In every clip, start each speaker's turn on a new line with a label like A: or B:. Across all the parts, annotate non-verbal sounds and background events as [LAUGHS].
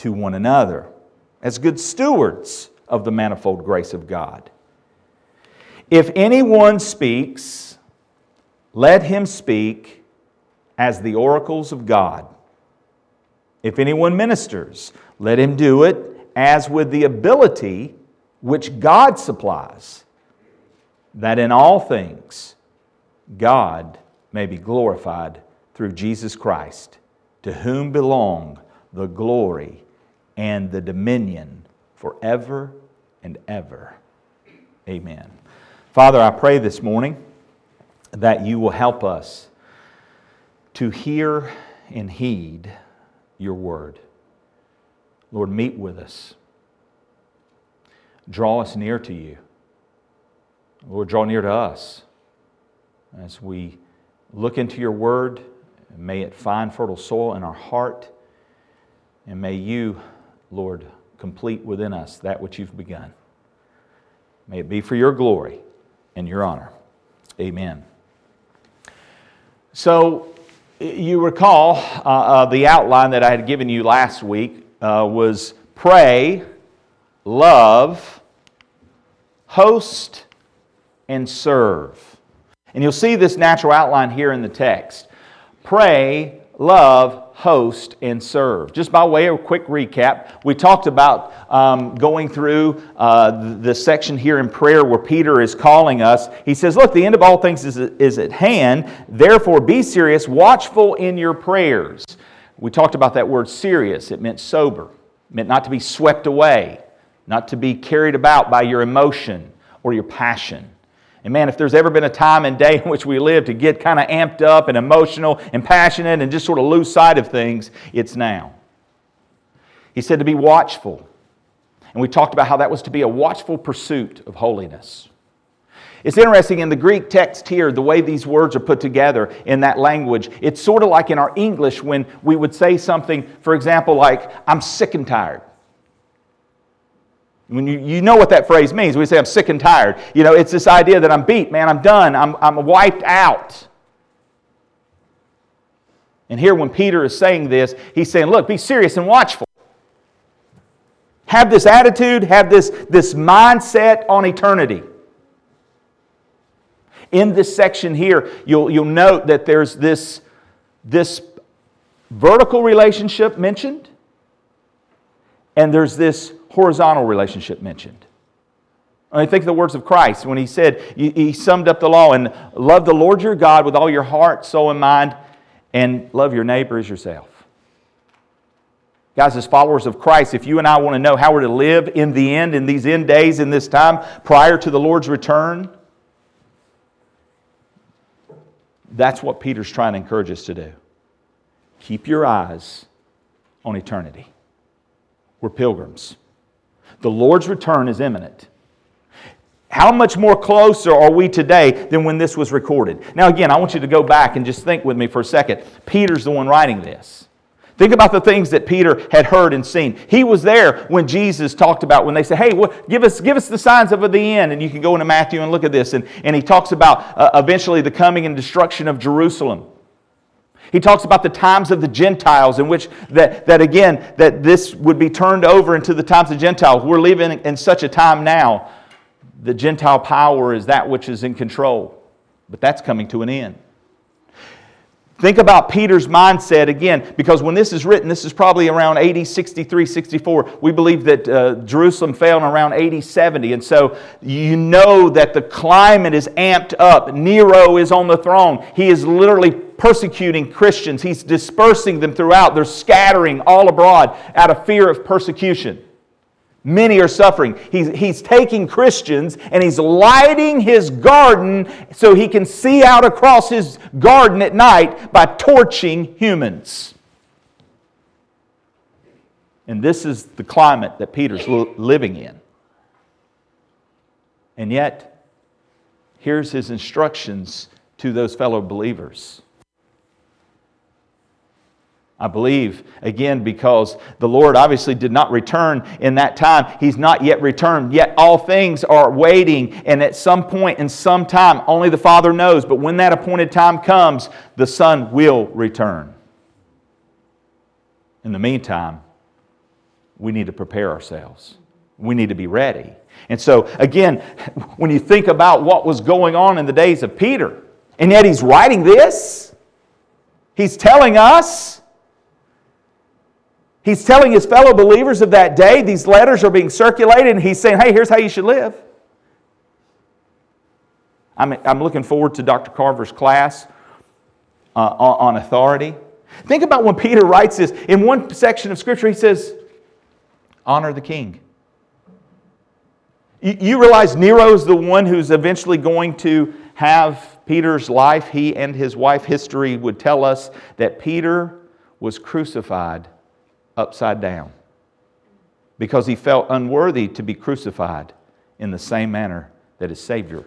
A: to one another as good stewards of the manifold grace of God. If anyone speaks, let him speak as the oracles of God. If anyone ministers, let him do it as with the ability which God supplies, that in all things God may be glorified through Jesus Christ, to whom belong the glory and the dominion forever and ever. Amen. Father, I pray this morning that you will help us to hear and heed your word. Lord, meet with us. Draw us near to you. Lord, draw near to us as we look into your word. May it find fertile soil in our heart. And may you, Lord, complete within us that which you've begun. May it be for your glory and your honor. Amen. So, you recall uh, uh, the outline that I had given you last week uh, was pray, love, host, and serve. And you'll see this natural outline here in the text. Pray, love, host, and serve. Just by way of a quick recap, we talked about um, going through uh, the section here in prayer where Peter is calling us. He says, Look, the end of all things is, is at hand. Therefore, be serious, watchful in your prayers. We talked about that word serious. It meant sober, it meant not to be swept away, not to be carried about by your emotion or your passion. And man, if there's ever been a time and day [LAUGHS] in which we live to get kind of amped up and emotional and passionate and just sort of lose sight of things, it's now. He said to be watchful. And we talked about how that was to be a watchful pursuit of holiness. It's interesting in the Greek text here, the way these words are put together in that language. It's sort of like in our English when we would say something, for example, like, I'm sick and tired. When you, you know what that phrase means, we say, I'm sick and tired. You know, it's this idea that I'm beat, man, I'm done, I'm, I'm wiped out. And here, when Peter is saying this, he's saying, Look, be serious and watchful. Have this attitude, have this, this mindset on eternity. In this section here, you'll, you'll note that there's this, this vertical relationship mentioned, and there's this horizontal relationship mentioned. I think of the words of Christ when he said, he summed up the law and love the Lord your God with all your heart, soul, and mind, and love your neighbor as yourself. Guys, as followers of Christ, if you and I want to know how we're to live in the end, in these end days, in this time, prior to the Lord's return, that's what Peter's trying to encourage us to do. Keep your eyes on eternity. We're pilgrims. The Lord's return is imminent. How much more closer are we today than when this was recorded? Now, again, I want you to go back and just think with me for a second. Peter's the one writing this. Think about the things that Peter had heard and seen. He was there when Jesus talked about when they said, "Hey, well, give us give us the signs of the end." And you can go into Matthew and look at this. And, and he talks about uh, eventually the coming and destruction of Jerusalem. He talks about the times of the Gentiles, in which that, that again, that this would be turned over into the times of Gentiles. We're living in such a time now. The Gentile power is that which is in control, but that's coming to an end. Think about Peter's mindset again, because when this is written, this is probably around AD 63, 64. We believe that uh, Jerusalem fell in around AD 70. And so you know that the climate is amped up. Nero is on the throne. He is literally persecuting Christians, he's dispersing them throughout. They're scattering all abroad out of fear of persecution. Many are suffering. He's, he's taking Christians and he's lighting his garden so he can see out across his garden at night by torching humans. And this is the climate that Peter's living in. And yet, here's his instructions to those fellow believers. I believe, again, because the Lord obviously did not return in that time. He's not yet returned. Yet all things are waiting, and at some point in some time, only the Father knows. But when that appointed time comes, the Son will return. In the meantime, we need to prepare ourselves. We need to be ready. And so, again, [LAUGHS] when you think about what was going on in the days of Peter, and yet he's writing this, he's telling us, he's telling his fellow believers of that day, these letters are being circulated, and he's saying, hey, here's how you should live. I'm, I'm looking forward to Dr. Carver's class uh, on authority. Think about when Peter writes this. In one section of Scripture, he says, Honor the king. You, you realize is the one who's eventually going to have Peter's life. He and his wife, history would tell us that Peter was crucified upside down because he felt unworthy to be crucified in the same manner that his Savior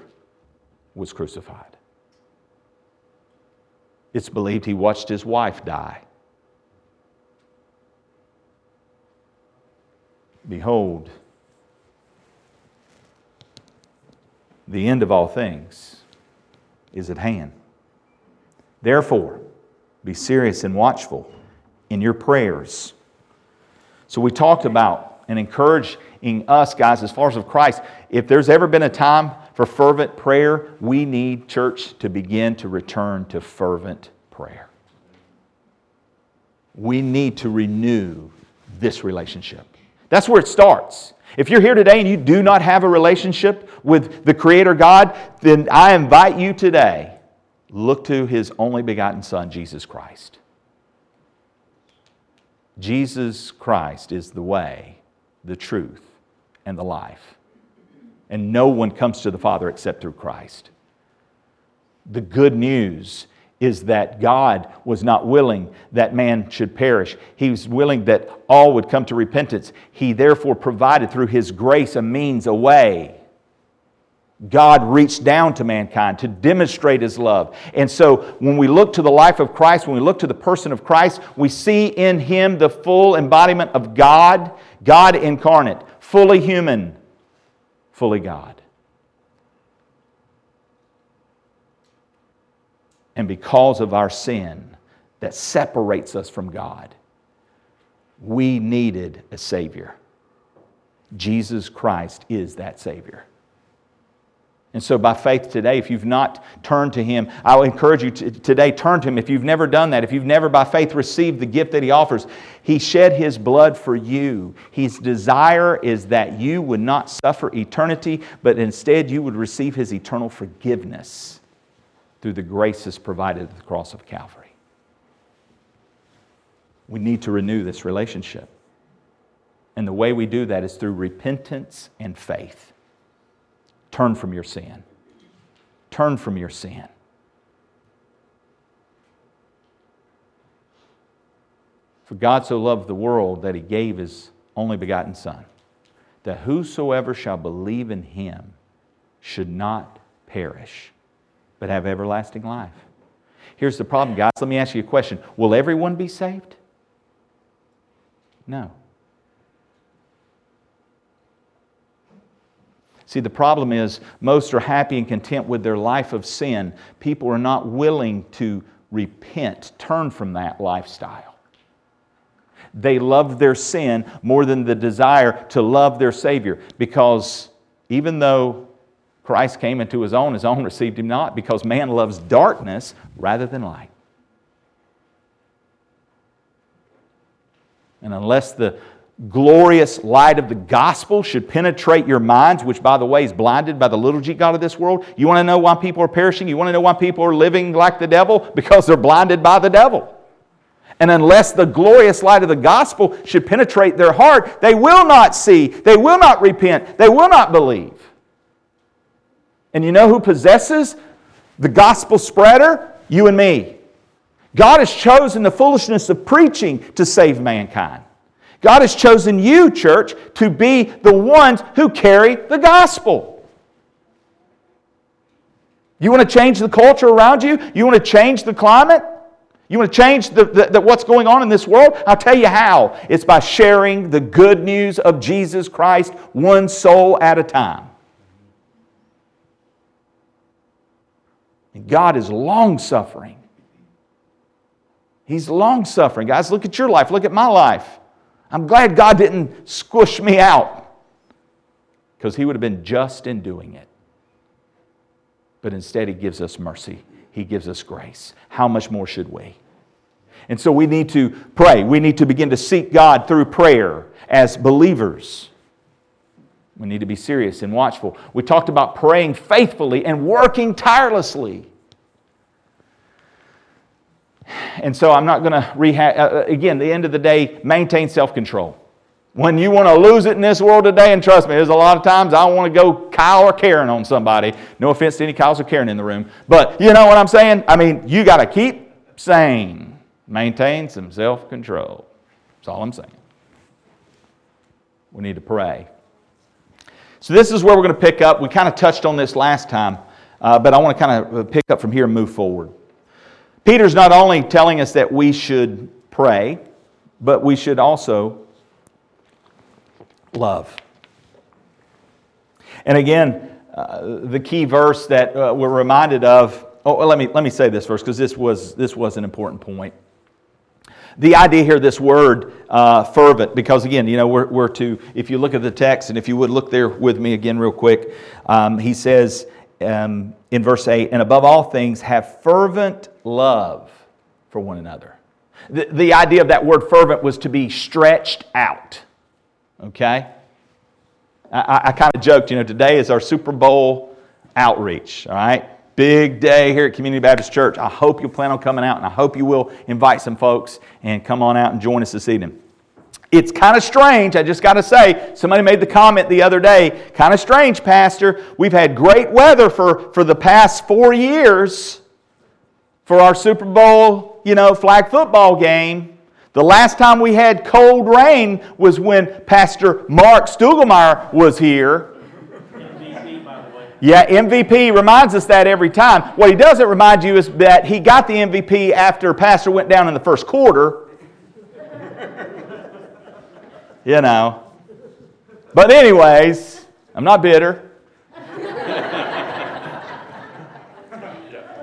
A: was crucified. It's believed he watched his wife die. Behold, the end of all things is at hand. Therefore, be serious and watchful in your prayers. So, we talked about and encouraging us, guys, as far as of Christ, if there's ever been a time for fervent prayer, we need, church, to begin to return to fervent prayer. We need to renew this relationship. That's where it starts. If you're here today and you do not have a relationship with the Creator God, then I invite you today, look to His only begotten Son, Jesus Christ. Jesus Christ is the way, the truth, and the life and no one comes to the Father except through Christ. The good news is that God was not willing that man should perish. He was willing that all would come to repentance. He therefore provided through His grace a means, a way. God reached down to mankind to demonstrate His love. And so when we look to the life of Christ, when we look to the person of Christ, we see in Him the full embodiment of God, God incarnate, fully human, fully God. And because of our sin that separates us from God, we needed a Savior. Jesus Christ is that Savior. And so, by faith today, if you've not turned to Him, I will encourage you to, today, turn to Him. If you've never done that, if you've never by faith received the gift that He offers, He shed His blood for you. His desire is that you would not suffer eternity, but instead you would receive His eternal forgiveness through the graces provided at the cross of Calvary. We need to renew this relationship. And the way we do that is through repentance and faith. Turn from your sin. Turn from your sin. For God so loved the world that he gave his only begotten Son, that whosoever shall believe in him should not perish, but have everlasting life. Here's the problem, guys. Let me ask you a question Will everyone be saved? No. See, the problem is most are happy and content with their life of sin. People are not willing to repent, turn from that lifestyle. They love their sin more than the desire to love their Savior because even though Christ came into his own, his own received him not because man loves darkness rather than light. And unless the glorious light of the gospel should penetrate your minds, which, by the way, is blinded by the little God of this world. You want to know why people are perishing? You want to know why people are living like the devil? Because they're blinded by the devil. And unless the glorious light of the gospel should penetrate their heart, they will not see, they will not repent, they will not believe. And you know who possesses the gospel spreader? You and me. God has chosen the foolishness of preaching to save mankind. God has chosen you, church, to be the ones who carry the gospel. You want to change the culture around you? You want to change the climate? You want to change the, the, the, what's going on in this world? I'll tell you how. It's by sharing the good news of Jesus Christ one soul at a time. And God is long suffering. He's long suffering. Guys, look at your life. Look at my life. I'm glad God didn't squish me out because He would have been just in doing it. But instead, He gives us mercy, He gives us grace. How much more should we? And so we need to pray. We need to begin to seek God through prayer as believers. We need to be serious and watchful. We talked about praying faithfully and working tirelessly. And so I'm not going to rehash, uh, uh, again, the end of the day, maintain self control. When you want to lose it in this world today, and trust me, there's a lot of times I want to go Kyle or Karen on somebody. No offense to any Kyles or Karen in the room, but you know what I'm saying? I mean, you got to keep sane, maintain some self control. That's all I'm saying. We need to pray. So, this is where we're going to pick up. We kind of touched on this last time, uh, but I want to kind of pick up from here and move forward. Peter's not only telling us that we should pray, but we should also love. And again, uh, the key verse that uh, we're reminded of. Oh, let me let me say this first because this was this was an important point. The idea here, this word uh, fervent, because again, you know, we're, we're to, if you look at the text, and if you would look there with me again, real quick, um, he says um, in verse 8, and above all things, have fervent love for one another. The, the idea of that word fervent was to be stretched out. Okay? I, I kind of joked, you know, today is our Super Bowl outreach, all right? Big day here at Community Baptist Church. I hope you plan on coming out, and I hope you will invite some folks and come on out and join us this evening. It's kind of strange, I just got to say. Somebody made the comment the other day kind of strange, Pastor. We've had great weather for, for the past four years for our Super Bowl, you know, flag football game. The last time we had cold rain was when Pastor Mark Stugelmeyer was here. [LAUGHS] Yeah, MVP reminds us that every time. What he doesn't remind you is that he got the MVP after Pastor went down in the first quarter. [LAUGHS] you know. But, anyways, I'm not bitter. [LAUGHS]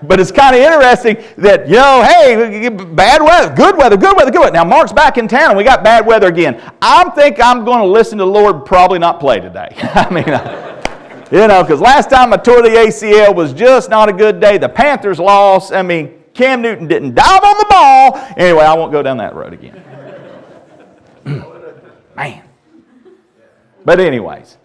A: But it's kind of interesting that, you know, hey, bad weather, good weather, good weather, good weather. Now, Mark's back in town and we got bad weather again. I think I'm going to listen to the Lord probably not play today. [LAUGHS] I mean, uh, you know, because last time I tore the ACL was just not a good day. The Panthers lost. I mean, Cam Newton didn't dive on the ball. Anyway, I won't go down that road again. [CLEARS THROAT] Man. But, anyways,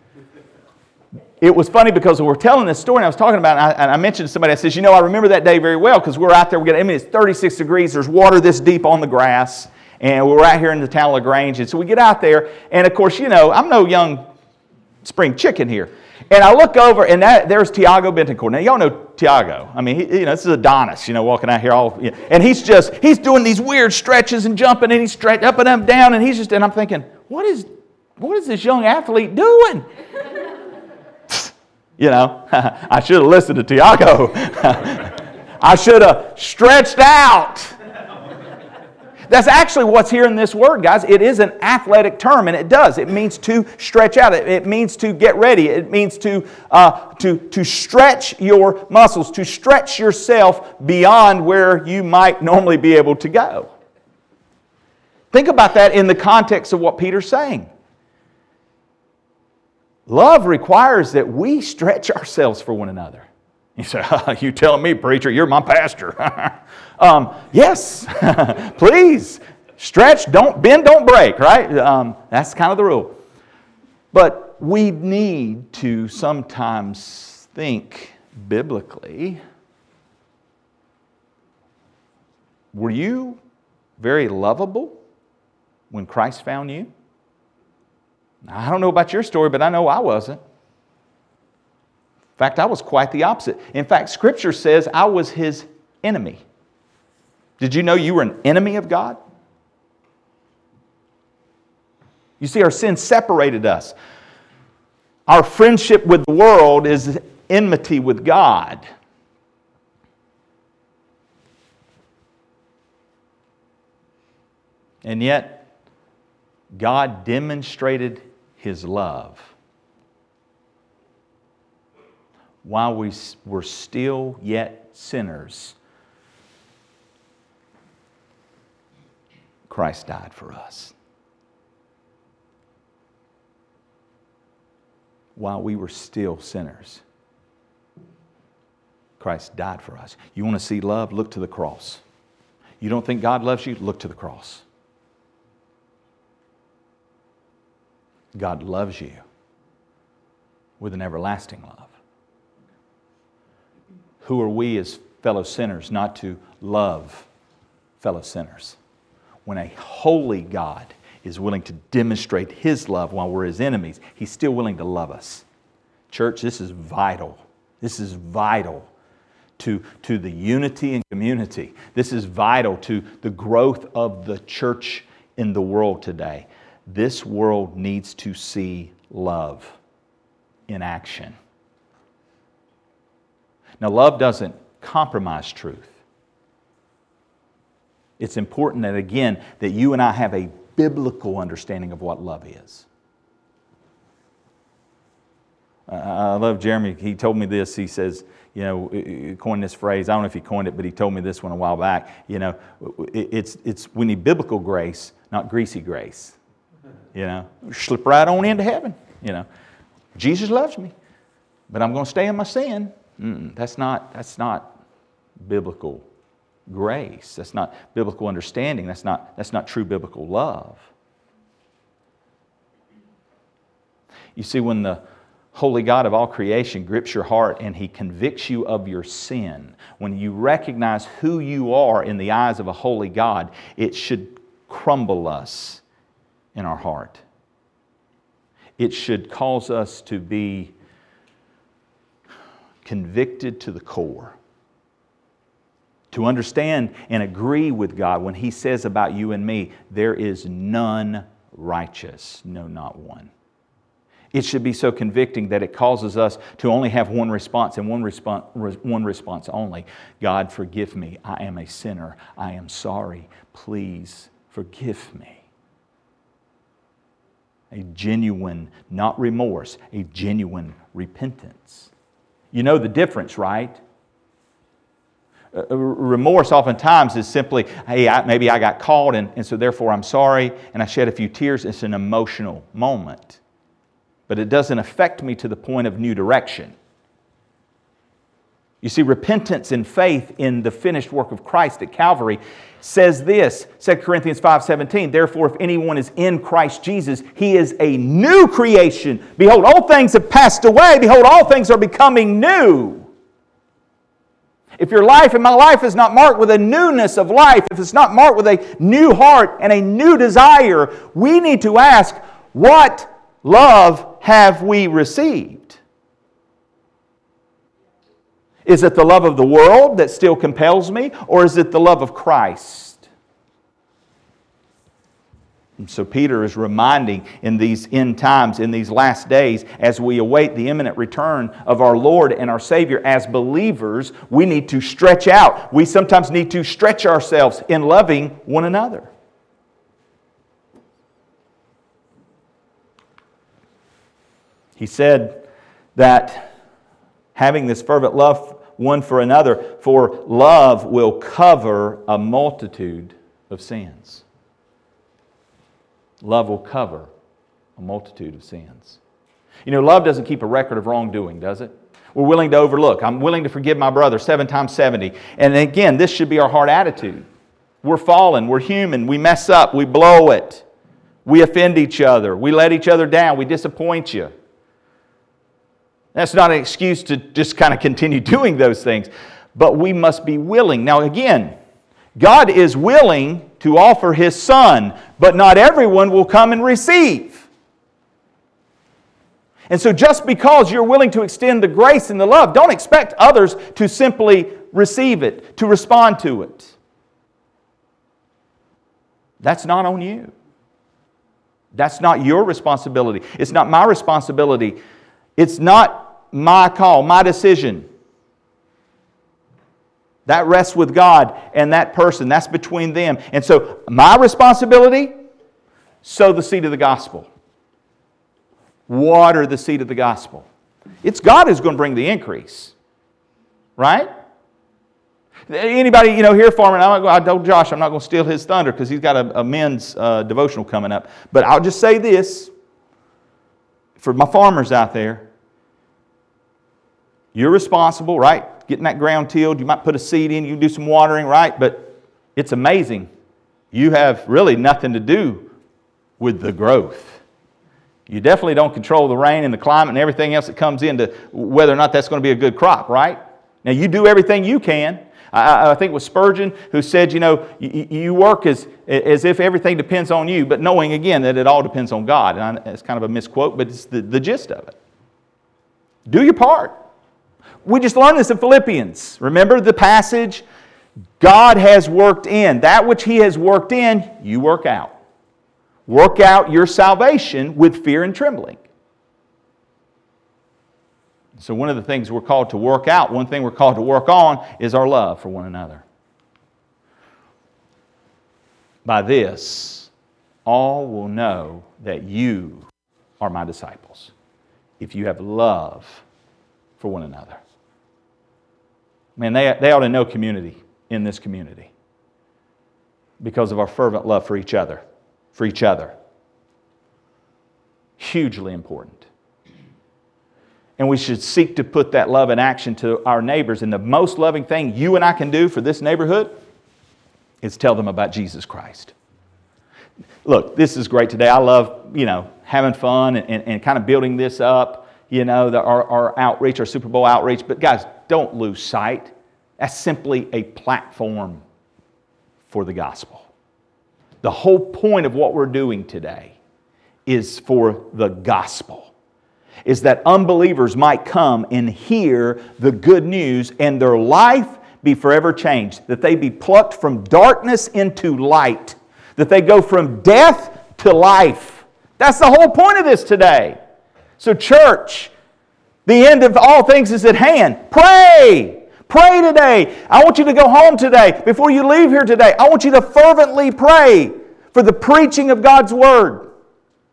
A: it was funny because we were telling this story and I was talking about it, and I, I mentioned to somebody, I says, You know, I remember that day very well because we are out there. We got, I mean, it's 36 degrees, there's water this deep on the grass, and we are out here in the town of LaGrange. And so we get out there, and of course, you know, I'm no young spring chicken here. And I look over, and that, there's Tiago Bentoncourt. Now, y'all know Tiago. I mean, he, you know, this is Adonis, you know, walking out here all, you know, and he's just, he's doing these weird stretches and jumping, and he's stretch up and up, down, and he's just, and I'm thinking, what is, what is this young athlete doing? [LAUGHS] You know, [LAUGHS] I should have listened to Tiago. [LAUGHS] I should have stretched out. That's actually what's here in this word, guys. It is an athletic term, and it does. It means to stretch out. It, it means to get ready. It means to, uh, to, to stretch your muscles, to stretch yourself beyond where you might normally be able to go. Think about that in the context of what Peter's saying. Love requires that we stretch ourselves for one another. You say, [LAUGHS] You telling me, preacher, you're my pastor. [LAUGHS] um, yes, [LAUGHS] please. Stretch, don't bend, don't break, right? Um, that's kind of the rule. But we need to sometimes think biblically. Were you very lovable when Christ found you? I don't know about your story, but I know I wasn't. In fact, I was quite the opposite. In fact, Scripture says I was his enemy. Did you know you were an enemy of God? You see, our sin separated us. Our friendship with the world is enmity with God. And yet, God demonstrated his love. While we were still yet sinners, Christ died for us. While we were still sinners, Christ died for us. You want to see love? Look to the cross. You don't think God loves you? Look to the cross. God loves you with an everlasting love. Who are we as fellow sinners not to love fellow sinners? When a holy God is willing to demonstrate his love while we're his enemies, he's still willing to love us. Church, this is vital. This is vital to, to the unity and community. This is vital to the growth of the church in the world today. This world needs to see love in action. Now, love doesn't compromise truth. It's important that, again, that you and I have a biblical understanding of what love is. I love Jeremy. He told me this. He says, you know, coined this phrase. I don't know if he coined it, but he told me this one a while back. You know, it's, it's we need biblical grace, not greasy grace. You know, slip right on into heaven. You know, Jesus loves me, but I'm going to stay in my sin. Mm-mm, that's not that's not biblical grace. That's not biblical understanding. That's not that's not true biblical love. You see, when the holy God of all creation grips your heart and he convicts you of your sin, when you recognize who you are in the eyes of a holy God, it should crumble us in our heart. It should cause us to be convicted to the core. To understand and agree with God when He says about you and me, there is none righteous, no, not one. It should be so convicting that it causes us to only have one response and one response, one response only God, forgive me. I am a sinner. I am sorry. Please forgive me. A genuine, not remorse, a genuine repentance. You know the difference, right? Uh, uh remorse oftentimes is simply, hey, I, maybe I got caught and, and so therefore I'm sorry and I shed a few tears. It's an emotional moment but it doesn't affect me to the point of new direction. You see, repentance and faith in the finished work of Christ at Calvary says this 2 Corinthians 5:17 Therefore if anyone is in Christ Jesus he is a new creation. Behold all things have passed away. Behold all things are becoming new. If your life and my life is not marked with a newness of life if it's not marked with a new heart and a new desire we need to ask what love have we received? Is it the love of the world that still compels me, or is it the love of Christ? And so Peter is reminding in these end times, in these last days, as we await the imminent return of our Lord and our Savior as believers, we need to stretch out. We sometimes need to stretch ourselves in loving one another. He said that having this fervent love one for another, for love will cover a multitude of sins. Love will cover a multitude of sins. You know, love doesn't keep a record of wrongdoing, does it? We're willing to overlook. I'm willing to forgive my brother seven times 70. And again, this should be our heart attitude. We're fallen, we're human, we mess up, we blow it, we offend each other, we let each other down, we disappoint you. That's not an excuse to just kind of continue [LAUGHS] doing those things, but we must be willing. Now, again, God is willing to offer His Son, but not everyone will come and receive. And so, just because you're willing to extend the grace and the love, don't expect others to simply receive it, to respond to it. That's not on you. That's not your responsibility. It's not my responsibility. It's not my call, my decision. That rests with God and that person. That's between them. And so, my responsibility sow the seed of the gospel, water the seed of the gospel. It's God who's going to bring the increase, right? Anybody, you know, here, farmer, I told Josh I'm not going to steal his thunder because he's got a, a men's uh, devotional coming up. But I'll just say this for my farmers out there You're responsible, right? Getting that ground tilled. You might put a seed in, you do some watering, right? But it's amazing. You have really nothing to do with the growth. You definitely don't control the rain and the climate and everything else that comes into whether or not that's going to be a good crop, right? Now, you do everything you can. I, I think it was Spurgeon who said, you know, you, you, work as, as if everything depends on you, but knowing again that it all depends on God. And I, it's kind of a misquote, but it's the, the gist of it. Do your part. We just learned this in Philippians. Remember the passage? God has worked in. That which He has worked in, you work out. Work out your salvation with fear and trembling. So, one of the things we're called to work out, one thing we're called to work on, is our love for one another. By this, all will know that you are my disciples if you have love for one another. Man, they, they ought to know community in this community because of our fervent love for each other for each other. Hugely important. And we should seek to put that love in action to our neighbors. And the most loving thing you and I can do for this neighborhood is tell them about Jesus Christ. Look, this is great today. I love, you know, having fun and, and, and kind of building this up, you know, the, our, our outreach, our Super Bowl outreach. But guys, don't lose sight. That's simply a platform for the gospel. The whole point of what we're doing today is for the gospel. Is that unbelievers might come and hear the good news and their life be forever changed, that they be plucked from darkness into light, that they go from death to life. That's the whole point of this today. So, church, the end of all things is at hand. Pray. Pray today. I want you to go home today. Before you leave here today, I want you to fervently pray for the preaching of God's Word.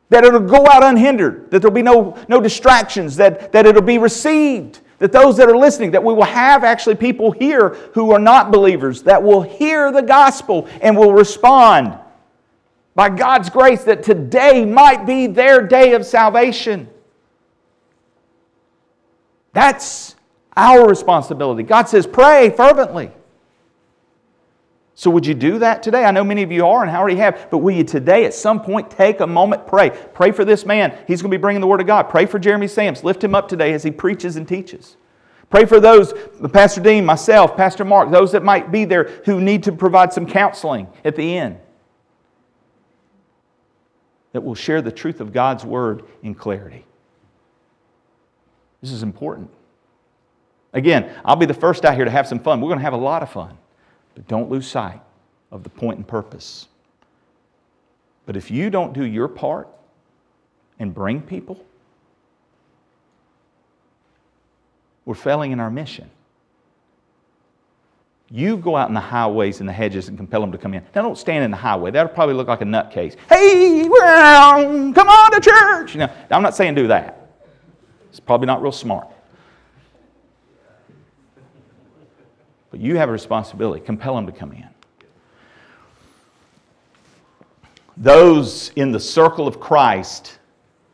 A: That it'll go out unhindered, that there'll be no, no distractions, that, that it'll be received, that those that are listening, that we will have actually people here who are not believers that will hear the gospel and will respond by God's grace that today might be their day of salvation. That's our responsibility. God says, pray fervently. So, would you do that today? I know many of you are and I already have, but will you today at some point take a moment, pray? Pray for this man. He's going to be bringing the Word of God. Pray for Jeremy Sams. Lift him up today as he preaches and teaches. Pray for those, Pastor Dean, myself, Pastor Mark, those that might be there who need to provide some counseling at the end that will share the truth of God's Word in clarity. This is important. Again, I'll be the first out here to have some fun. We're going to have a lot of fun. But don't lose sight of the point and purpose. But if you don't do your part and bring people, we're failing in our mission. You go out in the highways and the hedges and compel them to come in. Now, don't stand in the highway. That'll probably look like a nutcase. Hey, well, come on to church. Know, I'm not saying do that. It's probably not real smart. But you have a responsibility. Compel them to come in. Those in the circle of Christ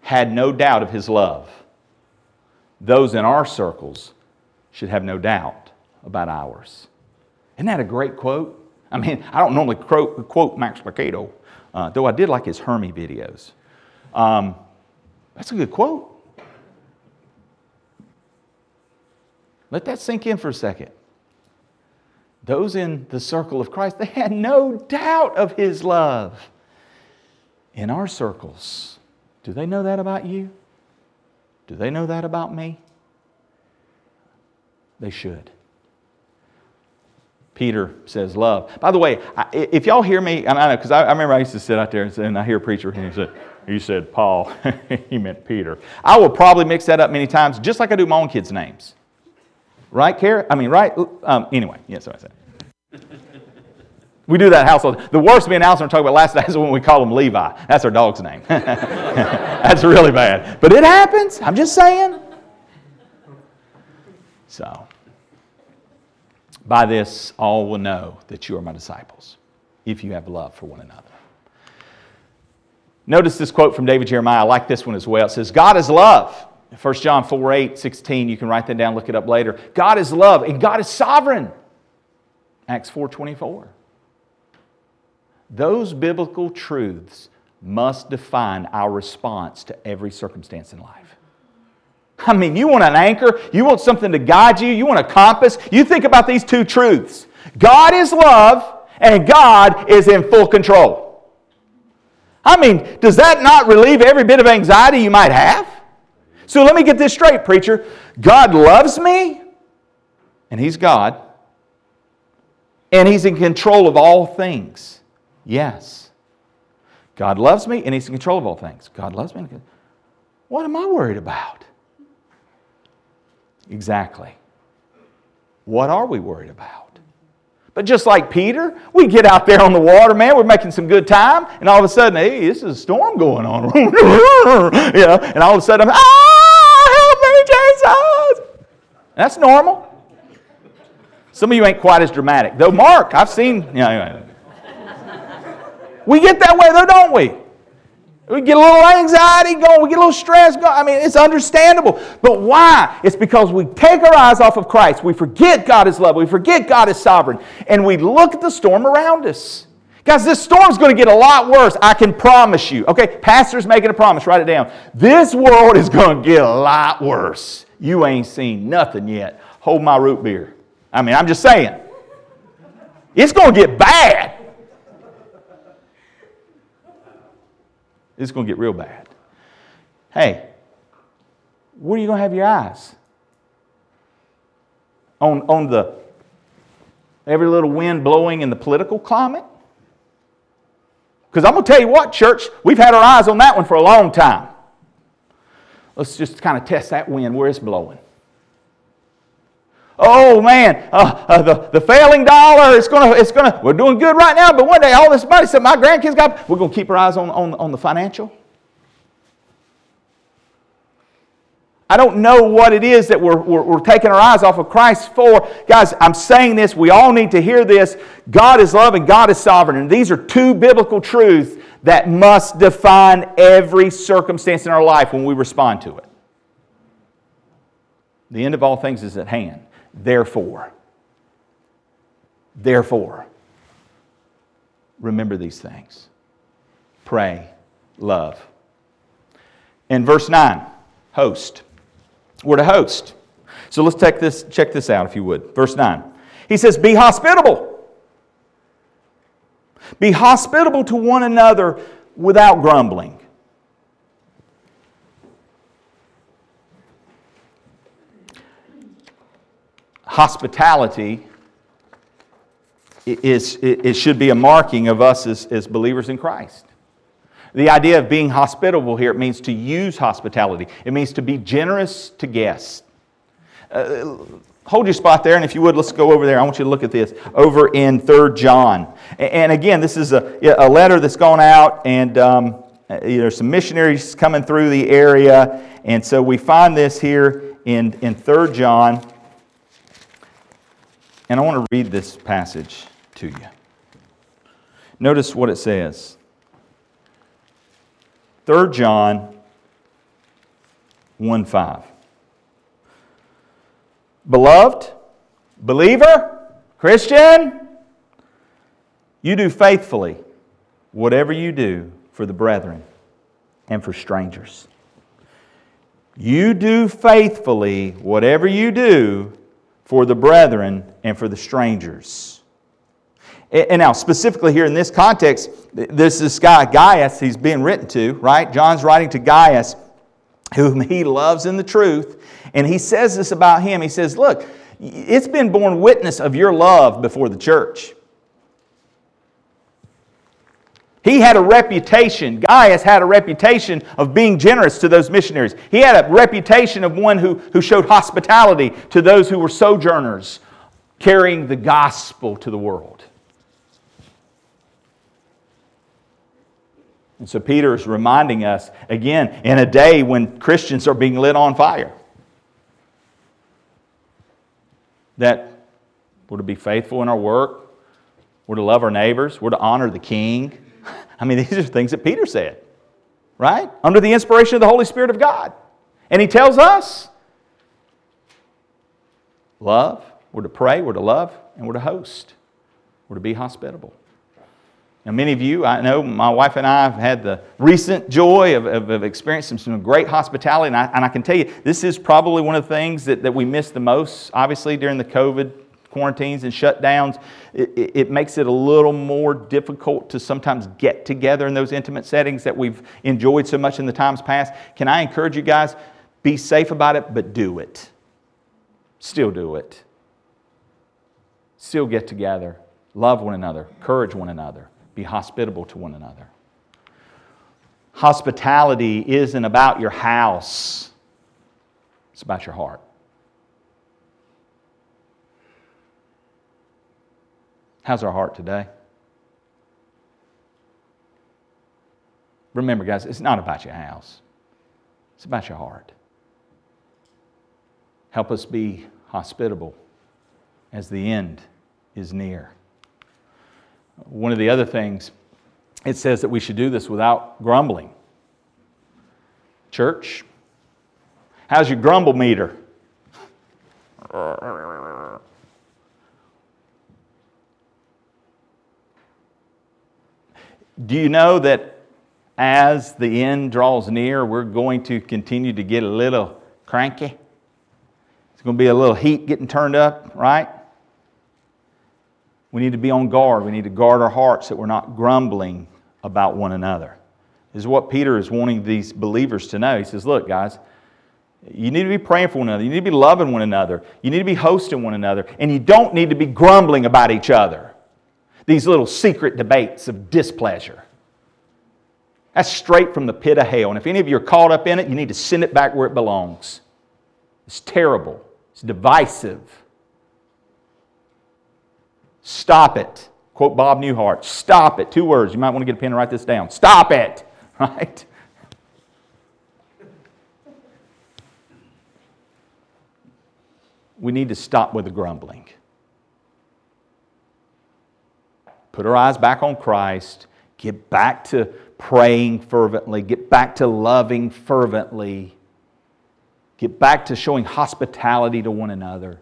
A: had no doubt of his love. Those in our circles should have no doubt about ours. Isn't that a great quote? I mean, I don't normally quote, quote Max Lucado, uh, though I did like his Hermie videos. Um, that's a good quote. Let that sink in for a second those in the circle of Christ, they had no doubt of his love. In our circles, do they know that about you? Do they know that about me? They should. Peter says love. By the way, if y'all hear me, and I know because I, I, remember I used to sit out there and, say, and I hear a preacher and he said, he said Paul, [LAUGHS] he meant Peter. I will probably mix that up many times, just like I do my own kids' names. Right, Kara? I mean, right? Um, anyway, yes, yeah, so I said. We do that household. The worst me and Allison were talking about last [LAUGHS] night is when we call him Levi. That's our dog's name. [LAUGHS] That's really bad. But it happens. I'm just saying. So, by this, all will know that you are my disciples if you have love for one another. Notice this quote from David Jeremiah. I like this one as well. It says, God is love. 1 John 4 8, 16, you can write that down, look it up later. God is love and God is sovereign. Acts 4 24. Those biblical truths must define our response to every circumstance in life. I mean, you want an anchor, you want something to guide you, you want a compass. You think about these two truths God is love, and God is in full control. I mean, does that not relieve every bit of anxiety you might have? So let me get this straight, preacher. God loves me, and He's God, and He's in control of all things. Yes. God loves me, and He's in control of all things. God loves me. What am I worried about? Exactly. What are we worried about? But just like Peter, we get out there on the water, man, we're making some good time, and all of a sudden, hey, this is a storm going on. [LAUGHS] yeah, and all of a sudden, I'm, ah. That's normal. Some of you ain't quite as dramatic. Though, Mark, I've seen, yeah, we get that way though, don't we? We get a little anxiety going, we get a little stress going. I mean, it's understandable. But why? It's because we take our eyes off of Christ. We forget God is love. We forget God is sovereign. And we look at the storm around us. Guys, this storm's going to get a lot worse. I can promise you. Okay, pastor's making a promise. Write it down. This world is going to get a lot worse. You ain't seen nothing yet. Hold my root beer. I mean, I'm just saying. It's going to get bad. It's going to get real bad. Hey, where are you going to have your eyes? On, on the every little wind blowing in the political climate? Because I'm going to tell you what, church, we've had our eyes on that one for a long time. Let's just kind of test that wind where it's blowing. Oh man, uh, uh, the, the failing dollar, it's gonna, it's gonna, we're doing good right now, but one day all this money, so my grandkids got, we're gonna keep our eyes on, on, on the financial. I don't know what it is that we're, we're, we're, taking our eyes off of Christ for. Guys, I'm saying this, we all need to hear this. God is love and God is sovereign. And these are two biblical truths that must define every circumstance in our life when we respond to it. The end of all things is at hand. Therefore, therefore, remember these things. Pray, love. In verse 9, host. We're to host. So let's take this, check this out if you would. Verse 9. He says, Be hospitable. Be hospitable to one another without grumbling. hospitality is, it should be a marking of us as, as believers in Christ. The idea of being hospitable here, it means to use hospitality. It means to be generous to guests. Uh, hold your spot there, and if you would, let's go over there. I want you to look at this over in Third John. And again, this is a, a letter that's gone out, and um, there's some missionaries coming through the area. And so we find this here in, in 3 John. And I want to read this passage to you. Notice what it says 3 John 1 5. Beloved, believer, Christian, you do faithfully whatever you do for the brethren and for strangers. You do faithfully whatever you do for the brethren and for the strangers. And now, specifically here in this context, this guy, Gaius, he's being written to, right? John's writing to Gaius, whom he loves in the truth. And he says this about him. He says, Look, it's been borne witness of your love before the church. He had a reputation, Gaius had a reputation of being generous to those missionaries. He had a reputation of one who, who showed hospitality to those who were sojourners, carrying the gospel to the world. And so Peter is reminding us again in a day when Christians are being lit on fire that we're to be faithful in our work, we're to love our neighbors, we're to honor the king [LAUGHS] I mean, these are things that Peter said, right? Under the inspiration of the Holy Spirit of God. And he tells us love, we're to pray, we're to love, and we're to host. We're to be hospitable. Now, many of you, I know my wife and I have had the recent joy of, of, of experiencing some great hospitality, and I, and I, can tell you, this is probably one of the things that, that we miss the most, obviously, during the COVID quarantines and shutdowns. It, it, it makes it a little more difficult to sometimes get together in those intimate settings that we've enjoyed so much in the times past. Can I encourage you guys, be safe about it, but do it. Still do it. Still get together. Love one another. Encourage one another be hospitable to one another. Hospitality isn't about your house, it's about your heart. How's our heart today? Remember, guys, it's not about your house, it's about your heart. Help us be hospitable as the end is near. One of the other things, it says that we should do this without grumbling. Church, how's your grumble meter? Do you know that as the end draws near, we're going to continue to get a little cranky? It's going to be a little heat getting turned up, right? We need to be on guard. We need to guard our hearts that we're not grumbling about one another. This is what Peter is wanting these believers to know. He says, Look, guys, you need to be praying for one another. You need to be loving one another. You need to be hosting one another. And you don't need to be grumbling about each other. These little secret debates of displeasure. That's straight from the pit of hell. And if any of you are caught up in it, you need to send it back where it belongs. It's terrible, it's divisive. Stop it. Quote Bob Newhart Stop it. Two words. You might want to get a pen and write this down. Stop it. [LAUGHS] Right? We need to stop with the grumbling. Put our eyes back on Christ. Get back to praying fervently. Get back to loving fervently. Get back to showing hospitality to one another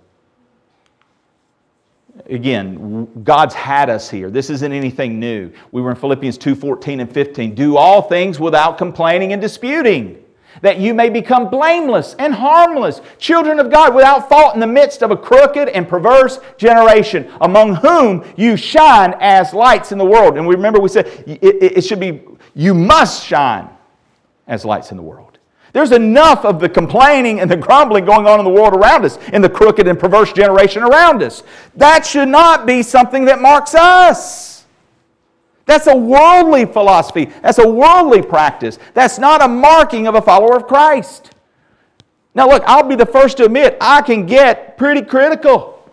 A: again, God's had us here. This isn't anything new. We were in Philippians 2 14 and 15. Do all things without complaining and disputing, that you may become blameless and harmless, children of God, without fault in the midst of a crooked and perverse generation, among whom you shine as lights in the world. And we remember we said it, it should be, you must shine as lights in the world. There's enough of the complaining and the grumbling going on in the world around us, in the crooked and perverse generation around us. That should not be something that marks us. That's a worldly philosophy. That's a worldly practice. That's not a marking of a follower of Christ. Now, look, I'll be the first to admit I can get pretty critical.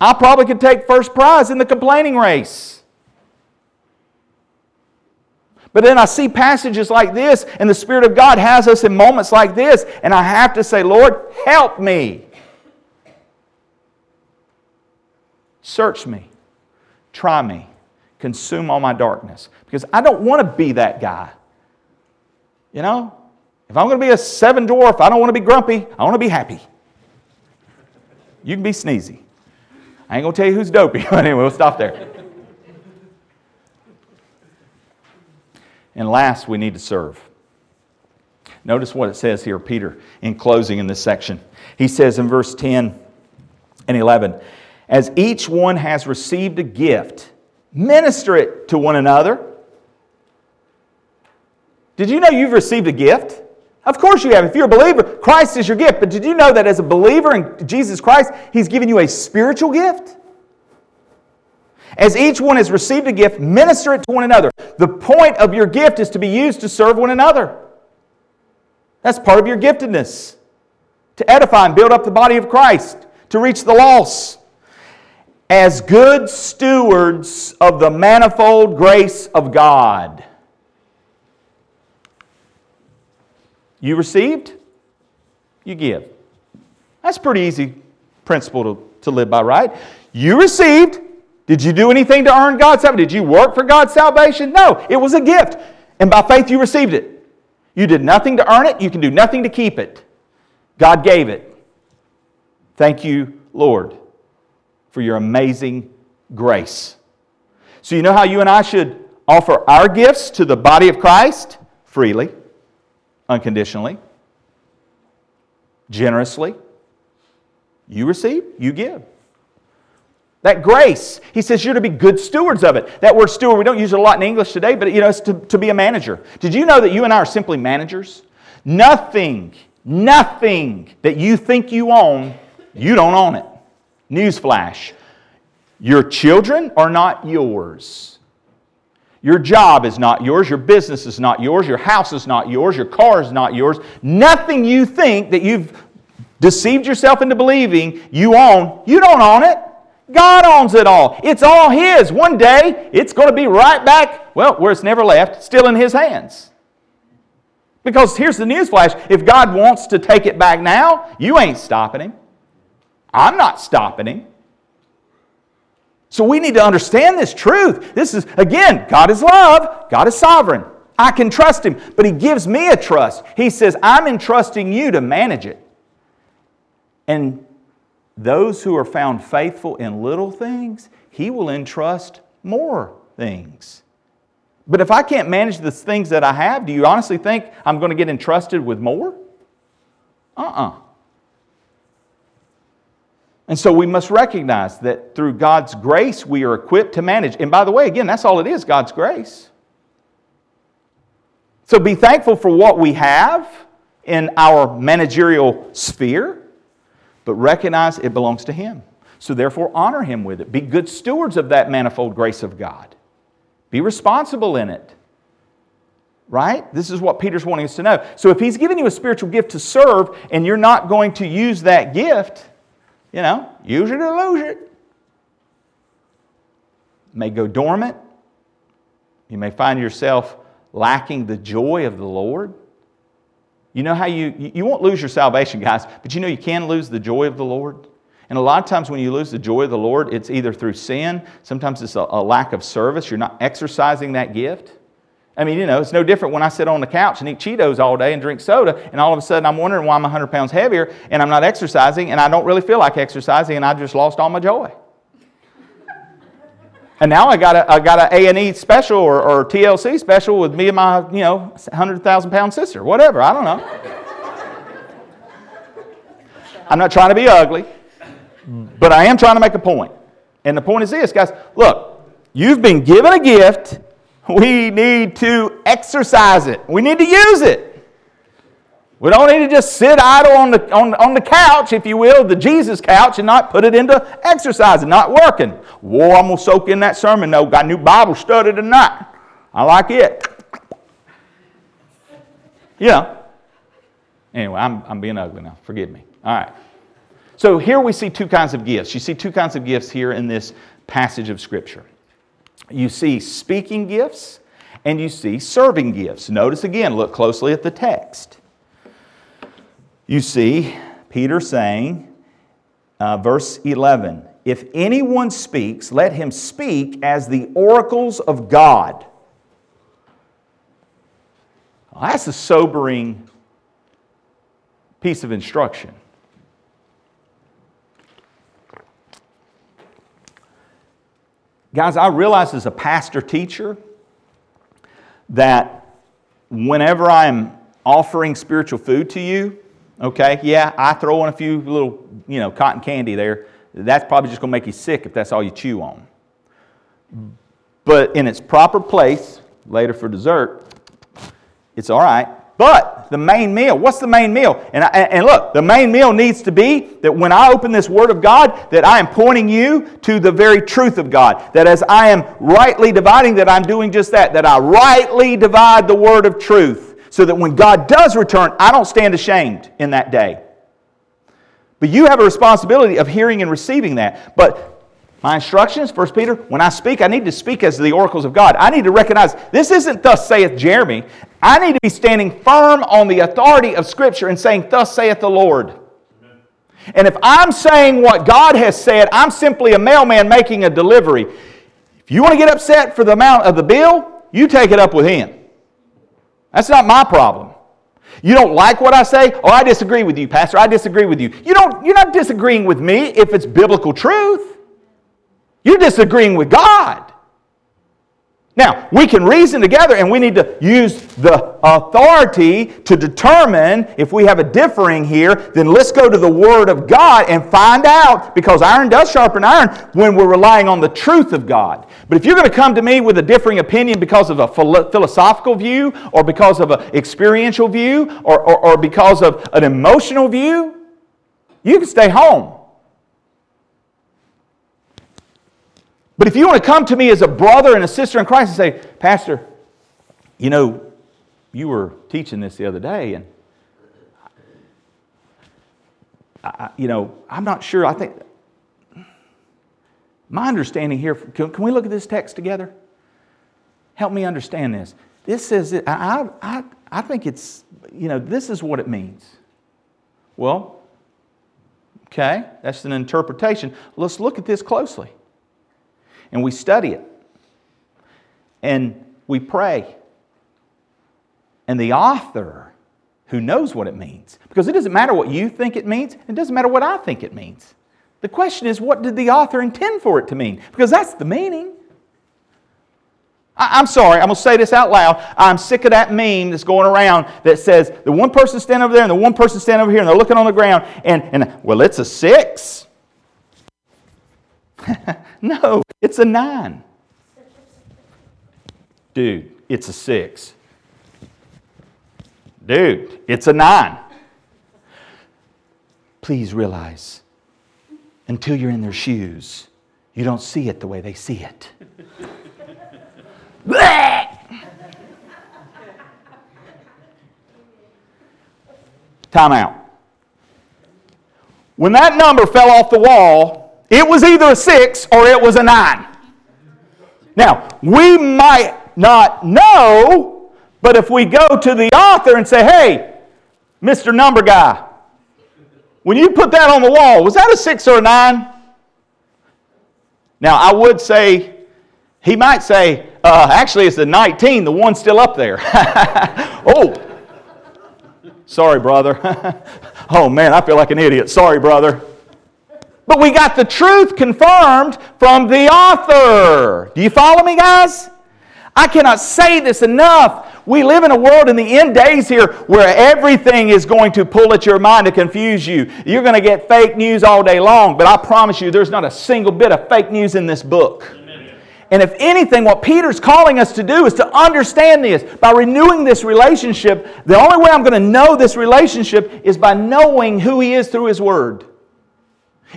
A: I probably could take first prize in the complaining race. But then I see passages like this, and the Spirit of God has us in moments like this, and I have to say, Lord, help me. Search me, try me, consume all my darkness. Because I don't want to be that guy. You know? If I'm going to be a seven dwarf, I don't want to be grumpy. I want to be happy. You can be sneezy. I ain't going to tell you who's dopey. [LAUGHS] anyway, we'll stop there. And last, we need to serve. Notice what it says here, Peter, in closing in this section. He says in verse 10 and 11, As each one has received a gift, minister it to one another. Did you know you've received a gift? Of course you have. If you're a believer, Christ is your gift. But did you know that as a believer in Jesus Christ, He's given you a spiritual gift? As each one has received a gift, minister it to one another. The point of your gift is to be used to serve one another. That's part of your giftedness to edify and build up the body of Christ, to reach the lost. As good stewards of the manifold grace of God. You received, you give. That's pretty easy principle to, to live by, right? You received, did you do anything to earn God's salvation? Did you work for God's salvation? No, it was a gift. And by faith you received it. You did nothing to earn it, you can do nothing to keep it. God gave it. Thank you, Lord, for your amazing grace. So, you know how you and I should offer our gifts to the body of Christ? Freely, unconditionally, generously. You receive, you give. That grace, he says you're to be good stewards of it. That word steward, we don't use it a lot in English today, but you know, it's to, to be a manager. Did you know that you and I are simply managers? Nothing, nothing that you think you own, you don't own it. Newsflash. Your children are not yours. Your job is not yours. Your business is not yours. Your house is not yours. Your car is not yours. Nothing you think that you've deceived yourself into believing you own, you don't own it. God owns it all. It's all His. One day, it's going to be right back, well, where it's never left, still in His hands. Because here's the newsflash if God wants to take it back now, you ain't stopping Him. I'm not stopping Him. So we need to understand this truth. This is, again, God is love, God is sovereign. I can trust Him, but He gives me a trust. He says, I'm entrusting you to manage it. And those who are found faithful in little things, He will entrust more things. But if I can't manage the things that I have, do you honestly think I'm going to get entrusted with more? Uh uh-uh. uh And so we must recognize that through God's grace, we are equipped to manage. And by the way, again, that's all it is God's grace. So be thankful for what we have in our managerial sphere but recognize it belongs to Him. So therefore, honor Him with it. Be good stewards of that manifold grace of God. Be responsible in it. Right? This is what Peter's wanting us to know. So if He's given you a spiritual gift to serve and you're not going to use that gift, you know, use it or lose it. may go dormant. You may find yourself lacking the joy of the Lord. You know how you, you won't lose your salvation, guys, but you know you can lose the joy of the Lord? And a lot of times when you lose the joy of the Lord, it's either through sin, sometimes it's a, a, lack of service, you're not exercising that gift. I mean, you know, it's no different when I sit on the couch and eat Cheetos all day and drink soda, and all of a sudden I'm wondering why I'm 100 pounds heavier and I'm not exercising and I don't really feel like exercising and I just lost all my joy. And now I got a, I got an A&E special or, or TLC special with me and my, you know, 100,000 pound sister, whatever, I don't know. I'm not trying to be ugly, but I am trying to make a point. And the point is this, guys, look, you've been given a gift. We need to exercise it. We need to use it. We don't need to just sit idle on the, on, on the couch, if you will, the Jesus couch, and not put it into exercise and not working. Whoa, I'm going to soak in that sermon, though. Got new Bible study tonight. I like it. Yeah. Anyway, I'm, I'm being ugly now. Forgive me. All right. So here we see two kinds of gifts. You see two kinds of gifts here in this passage of Scripture. You see speaking gifts and you see serving gifts. Notice again, look closely at the text you see Peter saying, uh, verse 11, if anyone speaks, let him speak as the oracles of God. Well, that's a sobering piece of instruction. Guys, I realize as a pastor teacher that whenever I'm offering spiritual food to you, Okay, yeah, I throw in a few little, you know, cotton candy there. That's probably just going to make you sick if that's all you chew on. But in its proper place, later for dessert, it's all right. But the main meal, what's the main meal? And, I, and look, the main meal needs to be that when I open this Word of God, that I am pointing you to the very truth of God. That as I am rightly dividing, that I'm doing just that. That I rightly divide the Word of truth so that when God does return, I don't stand ashamed in that day. But you have a responsibility of hearing and receiving that. But my instructions, First Peter, when I speak, I need to speak as the oracles of God. I need to recognize this isn't thus saith Jeremy. I need to be standing firm on the authority of Scripture and saying, Thus saith the Lord. And if I'm saying what God has said, I'm simply a mailman making a delivery. If you want to get upset for the amount of the bill, you take it up with him. That's not my problem. You don't like what I say? Oh, I disagree with you, Pastor. I disagree with you. You don't, you're not disagreeing with me if it's biblical truth. You're disagreeing with God. Now, we can reason together and we need to use the authority to determine if we have a differing here. Then let's go to the Word of God and find out because iron does sharpen iron when we're relying on the truth of God. But if you're going to come to me with a differing opinion because of a philosophical view or because of an experiential view or, or, or because of an emotional view, you can stay home. But if you want to come to me as a brother and a sister in Christ and say, Pastor, you know, you were teaching this the other day, and I, you know, I'm not sure. I think my understanding here. Can, can we look at this text together? Help me understand this. This says I, I, I think it's you know this is what it means. Well, okay, that's an interpretation. Let's look at this closely and we study it and we pray. And the author who knows what it means, because it doesn't matter what you think it means, it doesn't matter what I think it means. The question is, what did the author intend for it to mean? Because that's the meaning. I, am sorry, I'm going to say this out loud. I'm sick of that meme that's going around that says the one person standing over there and the one person standing over here and they're looking on the ground and, and well, it's a six. [LAUGHS] no, it's a nine. Dude, it's a six. Dude, it's a nine. Please realize, until you're in their shoes, you don't see it the way they see it. [LAUGHS] Time out. When that number fell off the wall, it was either a six or it was a nine. Now, we might not know, but if we go to the author and say, hey, Mr. Number Guy, when you put that on the wall, was that a six or a nine? Now, I would say, he might say, uh, actually, it's a 19, the one still up there. [LAUGHS] oh, sorry, brother. [LAUGHS] oh, man, I feel like an idiot. Sorry, brother. But we got the truth confirmed from the author. Do you follow me, guys? I cannot say this enough. We live in a world in the end days here where everything is going to pull at your mind to confuse you. You're going to get fake news all day long, but I promise you there's not a single bit of fake news in this book. And if anything, what Peter's calling us to do is to understand this. By renewing this relationship, the only way I'm going to know this relationship is by knowing who He is through His Word.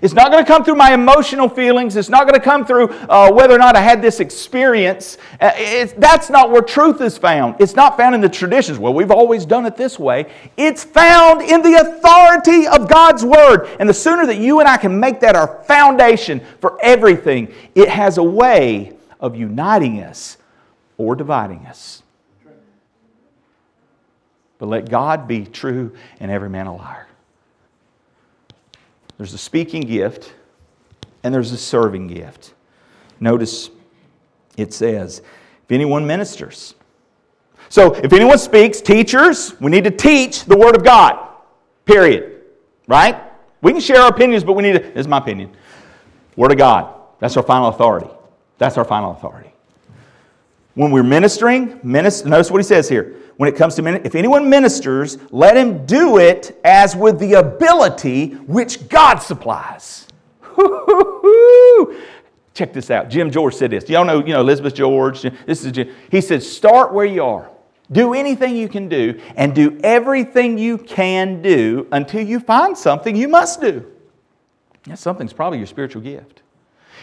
A: It's not going to come through my emotional feelings. It's not going to come through uh, whether or not I had this experience. Uh, that's not where truth is found. It's not found in the traditions. Well, we've always done it this way. It's found in the authority of God's Word. And the sooner that you and I can make that our foundation for everything, it has a way of uniting us or dividing us. But let God be true and every man a liar. There's a speaking gift and there's a serving gift. Notice it says, if anyone ministers. So if anyone speaks, teachers, we need to teach the Word of God. Period. Right? We can share our opinions, but we need to, this is my opinion. Word of God. That's our final authority. That's our final authority. When we're ministering, minister, notice what he says here when it comes to if anyone ministers, let him do it as with the ability which God supplies. [LAUGHS] Check this out. Jim George said this. Y'all know, you know, Elizabeth George. This is Jim. He said, start where you are. Do anything you can do and do everything you can do until you find something you must do. Something's probably your spiritual gift.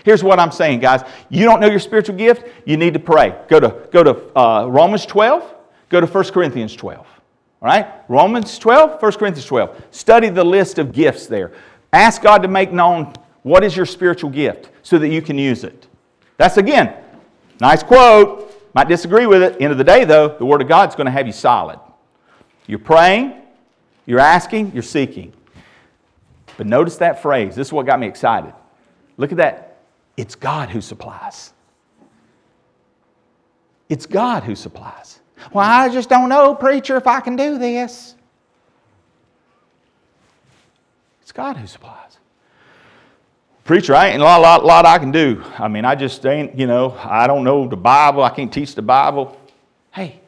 A: Here's what I'm saying, guys. You don't know your spiritual gift, you need to pray. Go to, go to uh, Romans 12, Go to 1 Corinthians 12. All right? Romans 12, 1 Corinthians 12. Study the list of gifts there. Ask God to make known what is your spiritual gift so that you can use it. That's again, nice quote. Might disagree with it. End of the day, though, the Word of God's going to have you solid. You're praying, you're asking, you're seeking. But notice that phrase. This is what got me excited. Look at that. It's God who supplies. It's God who supplies. Well, I just don't know, preacher, if I can do this. It's God who supplies. Preacher, I ain't a lot, lot, lot I can do. I mean, I just ain't, you know, I don't know the Bible. I can't teach the Bible. Hey,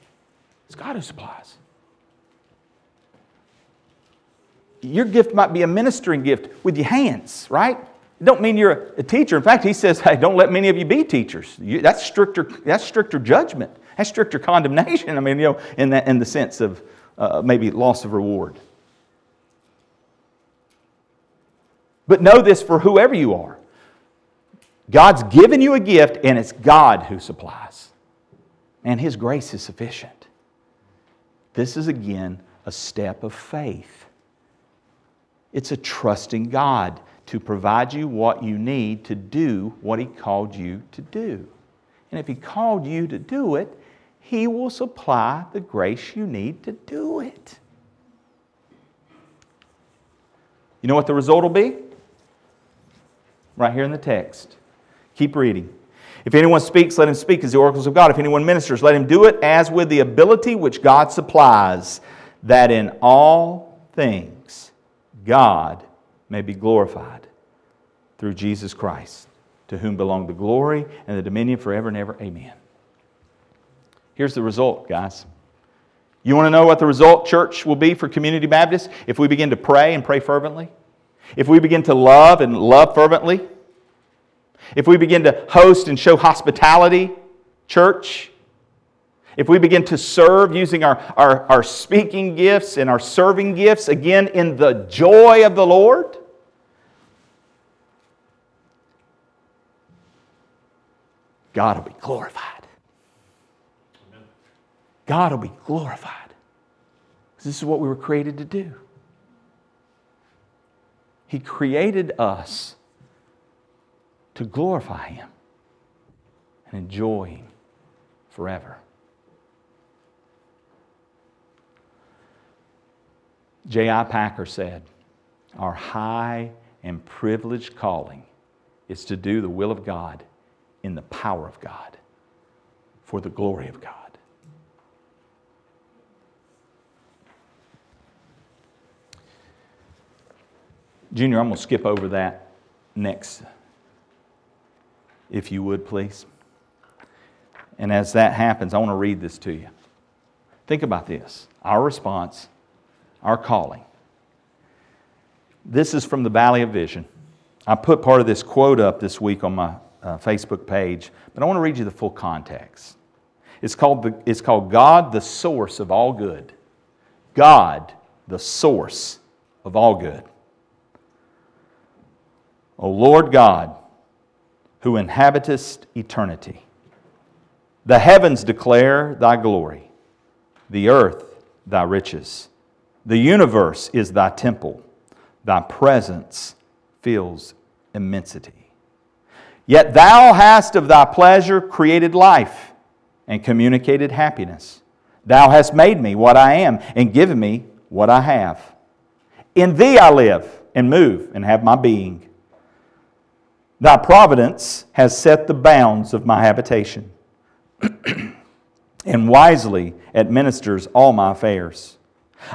A: it's God who supplies. Your gift might be a ministering gift with your hands, right? It don't mean you're a teacher. In fact, he says, hey, don't let many of you be teachers. You, that's, stricter, that's stricter judgment. That's stricter condemnation. I mean, you know, in, that, in the sense of uh, maybe loss of reward. But know this for whoever you are God's given you a gift, and it's God who supplies. And His grace is sufficient. This is again a step of faith. It's a trusting God to provide you what you need to do what He called you to do. And if He called you to do it, He will supply the grace you need to do it. You know what the result will be? Right here in the text. Keep reading. If anyone speaks, let him speak as the oracles of God. If anyone ministers, let him do it as with the ability which God supplies, that in all things God may be glorified through Jesus Christ, to whom belong the glory and the dominion forever and ever. Amen. Here's the result, guys. You want to know what the result, church, will be for Community Baptist if we begin to pray and pray fervently? If we begin to love and love fervently? If we begin to host and show hospitality, church? If we begin to serve using our, our, our speaking gifts and our serving gifts, again, in the joy of the Lord, God will be glorified. God will be glorified. This is what we were created to do. He created us to glorify Him and enjoy Him forever. J.I. Packer said, Our high and privileged calling is to do the will of God in the power of God for the glory of God. Junior, I'm going to skip over that next, if you would, please. And as that happens, I want to read this to you. Think about this our response our calling. This is from the Valley of Vision. I put part of this quote up this week on my uh, Facebook page, but I want to read you the full context. It's called, the, it's called God, the source of all good. God, the source of all good. O Lord God, who inhabitest eternity, the heavens declare thy glory, the earth thy riches. The universe is thy temple, thy presence fills immensity. Yet thou hast of thy pleasure created life and communicated happiness. Thou hast made me what I am and given me what I have. In thee I live and move and have my being. Thy providence has set the bounds of my habitation [CLEARS THROAT] and wisely administers all my affairs.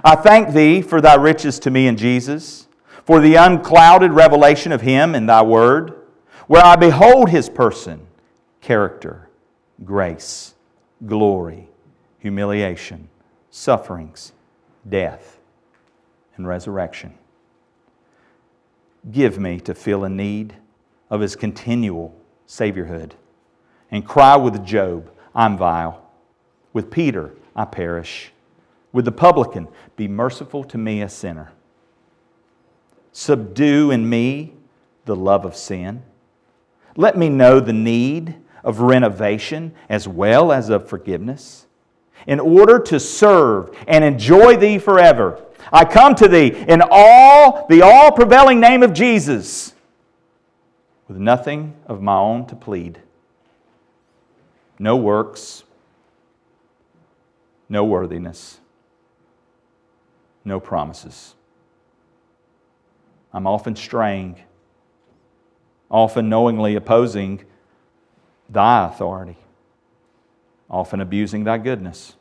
A: I thank thee for thy riches to me in Jesus, for the unclouded revelation of him in thy word, where I behold his person, character, grace, glory, humiliation, sufferings, death, and resurrection. Give me to feel a need of his continual Saviorhood and cry with Job, I'm vile. With Peter, I perish with the publican, Be merciful to me, a sinner. Subdue in me the love of sin. Let me know the need of renovation as well as of forgiveness. In order to serve and enjoy Thee forever, I come to Thee in all the all prevailing name of Jesus, with nothing of my own to plead. No works, no worthiness no promises. I'm often straying, often knowingly opposing thy authority, often abusing thy goodness.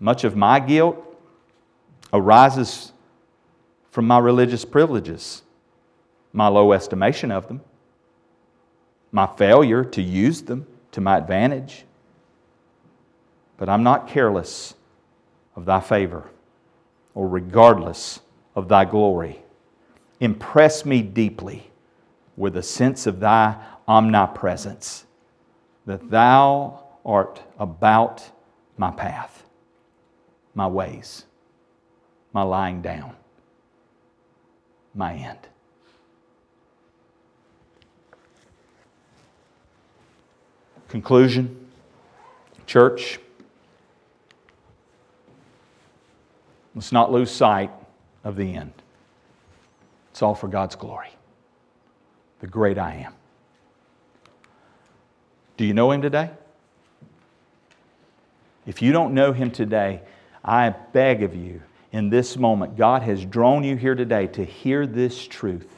A: Much of my guilt arises from my religious privileges, my low estimation of them, my failure to use them to my advantage. But I'm not careless of thy favor or regardless of thy glory. Impress me deeply with a sense of thy omnipresence, that thou art about my path, my ways, my lying down, my end. Conclusion Church, let's not lose sight of the end. It's all for God's glory. The great I am. Do you know Him today? If you don't know Him today, I beg of you, in this moment, God has drawn you here today to hear this truth.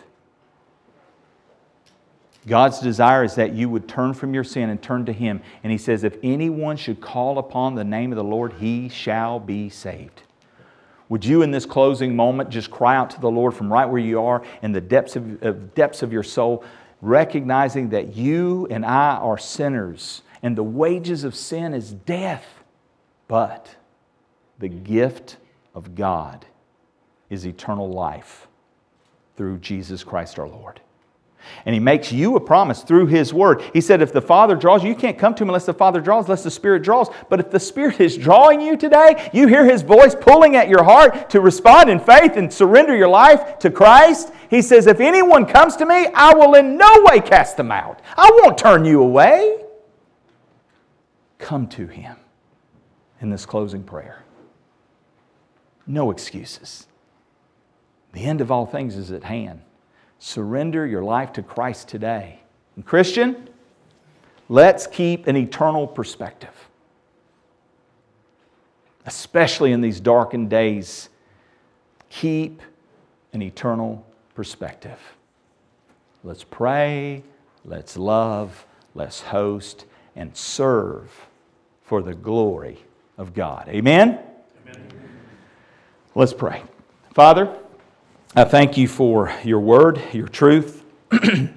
A: God's desire is that you would turn from your sin and turn to Him. And He says, If anyone should call upon the name of the Lord, he shall be saved. Would you, in this closing moment, just cry out to the Lord from right where you are in the depths of, of depths of your soul, recognizing that you and I are sinners, and the wages of sin is death. But the gift of God is eternal life through Jesus Christ our Lord. And he makes you a promise through his word. He said, if the Father draws you, you can't come to him unless the Father draws, unless the Spirit draws. But if the Spirit is drawing you today, you hear his voice pulling at your heart to respond in faith and surrender your life to Christ. He says, if anyone comes to me, I will in no way cast them out. I won't turn you away. Come to him in this closing prayer. No excuses. The end of all things is at hand. Surrender your life to Christ today. And Christian, let's keep an eternal perspective. Especially in these darkened days, keep an eternal perspective. Let's pray, let's love, let's host, and serve for the glory of God. Amen? Amen. Let's pray. Father, I thank you for your word, your truth. [CLEARS THROAT] and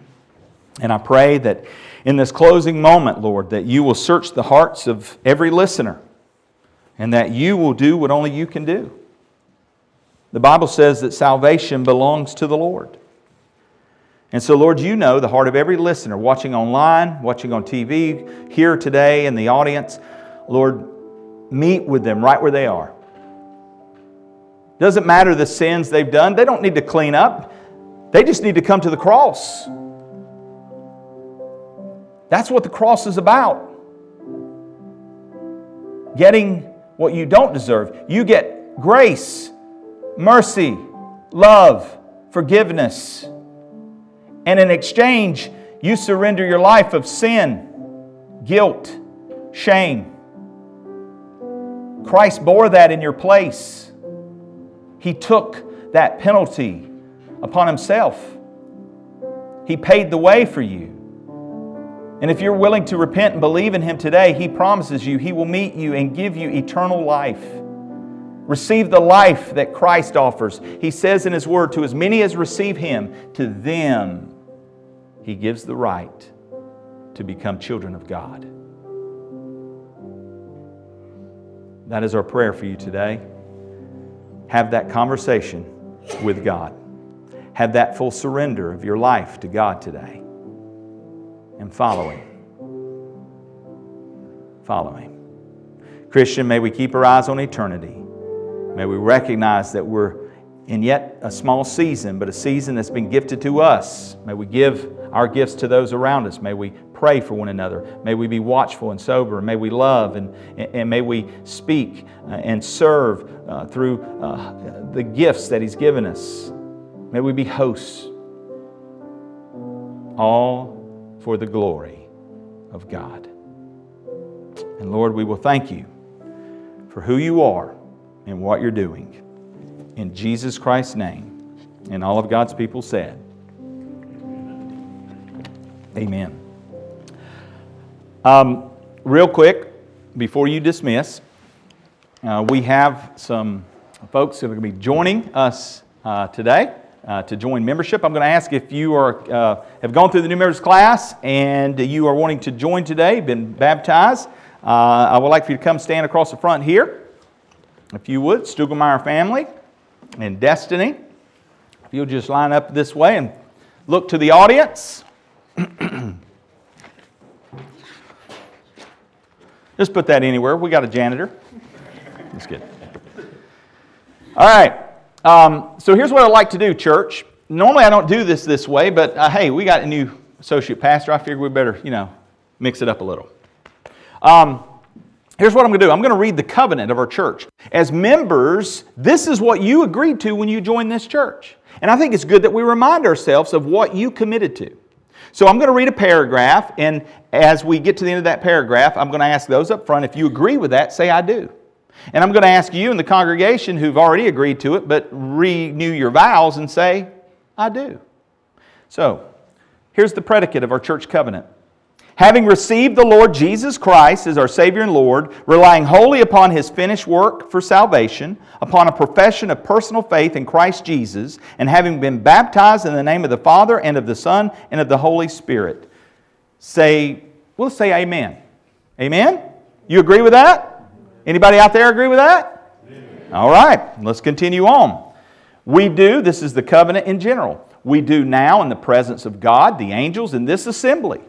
A: I pray that in this closing moment, Lord, that you will search the hearts of every listener and that you will do what only you can do. The Bible says that salvation belongs to the Lord. And so, Lord, you know the heart of every listener watching online, watching on TV, here today in the audience. Lord, meet with them right where they are. Doesn't matter the sins they've done, they don't need to clean up. They just need to come to the cross. That's what the cross is about. Getting what you don't deserve. You get grace, mercy, love, forgiveness. And in exchange, you surrender your life of sin, guilt, shame. Christ bore that in your place. He took that penalty upon himself. He paid the way for you. And if you're willing to repent and believe in Him today, He promises you He will meet you and give you eternal life. Receive the life that Christ offers. He says in His Word, To as many as receive Him, to them He gives the right to become children of God. That is our prayer for you today have that conversation with God. Have that full surrender of your life to God today. And follow Him. Follow Him. Christian, may we keep our eyes on eternity. May we recognize that we're in yet a small season, but a season that's been gifted to us. May we give our gifts to those around us. May we pray for one another. May we be watchful and sober. May we love and, and may we speak uh, and serve uh, through uh, the gifts that He's given us. May we be hosts, all for the glory of God. And Lord, we will thank you for who you are and what you're doing. In Jesus Christ's name. And all of God's people said, Amen. Um, real quick, before you dismiss, uh, we have some folks that are going to be joining us uh, today uh, to join membership. I'm going to ask if you are, uh, have gone through the new members class and you are wanting to join today, been baptized. Uh, I would like for you to come stand across the front here. If you would, Stugelmeyer family and Destiny. If you'll just line up this way and look to the audience. [CLEARS THROAT] Just put that anywhere. We got a janitor. That's good. All right. Um, so here's what I like to do, church. Normally I don't do this this way, but uh, hey, we got a new associate pastor. I figured we better, you know, mix it up a little. Um, here's what I'm going to do I'm going to read the covenant of our church. As members, this is what you agreed to when you joined this church. And I think it's good that we remind ourselves of what you committed to. So I'm going to read a paragraph, and as we get to the end of that paragraph, I'm going to ask those up front if you agree with that, say I do. And I'm going to ask you in the congregation who've already agreed to it, but renew your vows and say, I do. So here's the predicate of our church covenant having received the Lord Jesus Christ as our Savior and Lord, relying wholly upon His finished work for salvation, upon a profession of personal faith in Christ Jesus, and having been baptized in the name of the Father and of the Son and of the Holy Spirit. Say, we'll say amen. Amen? You agree with that? Anybody out there agree with that? Amen. All right, let's continue on. We do, this is the covenant in general. We do now in the presence of God, the angels, in this assembly